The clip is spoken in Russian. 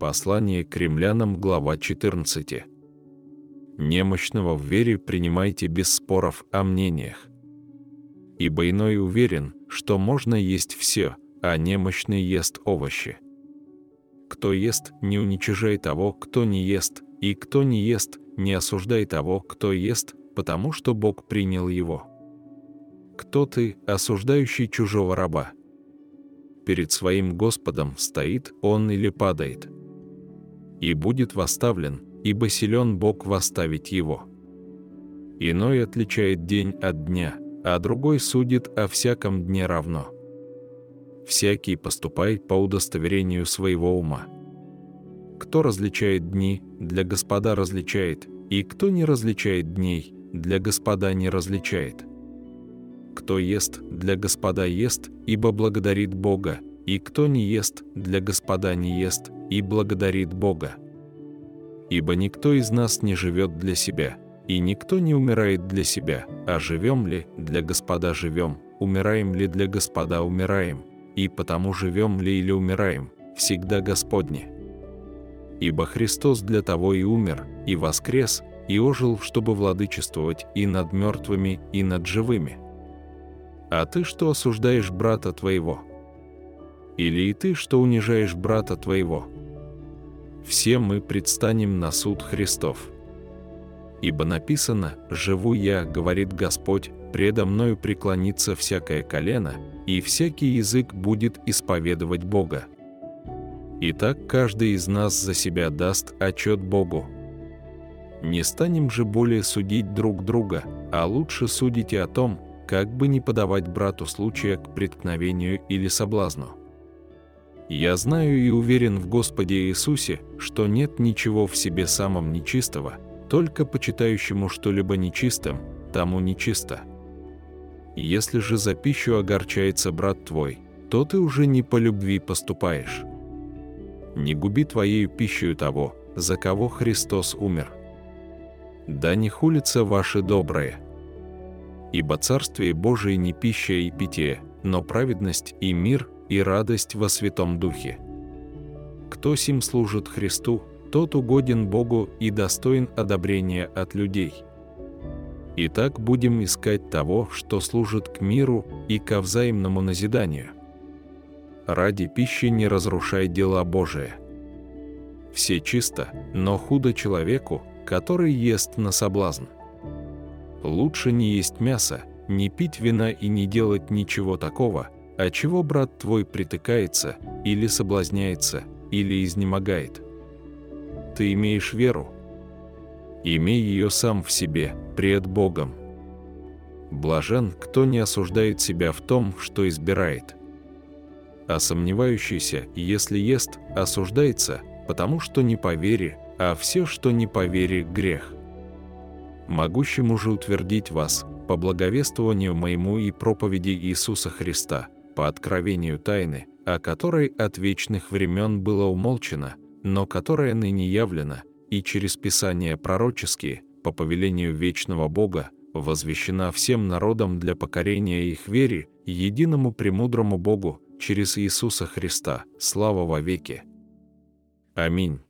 Послание к римлянам, глава 14. Немощного в вере принимайте без споров о мнениях. Ибо иной уверен, что можно есть все, а немощный ест овощи. Кто ест, не уничижай того, кто не ест, и кто не ест, не осуждай того, кто ест, потому что Бог принял его. Кто ты, осуждающий чужого раба? Перед своим Господом стоит он или падает. И будет восставлен, ибо силен Бог восставить его. Иной отличает день от дня, а другой судит о всяком дне равно. Всякий поступай по удостоверению своего ума. Кто различает дни, для Господа различает, и кто не различает дней, для Господа не различает. Кто ест, для Господа ест, ибо благодарит Бога, и кто не ест, для Господа не ест, и благодарит Бога. Ибо никто из нас не живет для себя, и никто не умирает для себя, а живем ли, для Господа живем, умираем ли для Господа умираем, и потому живем ли или умираем, всегда Господне. Ибо Христос для того и умер, и воскрес, и ожил, чтобы владычествовать и над мертвыми, и над живыми. А ты что осуждаешь брата твоего? Или и ты что унижаешь брата твоего? Все мы предстанем на суд Христов. Ибо написано «Живу я, — говорит Господь, — предо мною преклонится всякое колено, и всякий язык будет исповедовать Бога». Итак, каждый из нас за себя даст отчет Богу. Не станем же более судить друг друга, а лучше судите о том, как бы не подавать брату случая к преткновению или соблазну. Я знаю и уверен в Господе Иисусе, что нет ничего в себе самом нечистого, только почитающему что-либо нечистым, тому нечисто. Если же за пищу огорчается брат твой, то ты уже не по любви поступаешь. Не губи твоею пищей того, за кого Христос умер да не хулится ваше доброе. Ибо Царствие Божие не пища и питье, но праведность и мир и радость во Святом Духе. Кто сим служит Христу, тот угоден Богу и достоин одобрения от людей. Итак, будем искать того, что служит к миру и ко взаимному назиданию. Ради пищи не разрушай дела Божие. Все чисто, но худо человеку, который ест на соблазн. Лучше не есть мясо, не пить вина и не делать ничего такого, от чего брат твой притыкается, или соблазняется, или изнемогает. Ты имеешь веру? Имей ее сам в себе, пред Богом. Блажен, кто не осуждает себя в том, что избирает. А сомневающийся, если ест, осуждается, потому что не по вере, а все, что не по вере, грех. Могущему же утвердить вас, по благовествованию моему и проповеди Иисуса Христа, по откровению тайны, о которой от вечных времен было умолчено, но которая ныне явлена, и через Писания пророческие, по повелению вечного Бога, возвещена всем народам для покорения их вере, единому премудрому Богу, через Иисуса Христа, слава во веки. Аминь.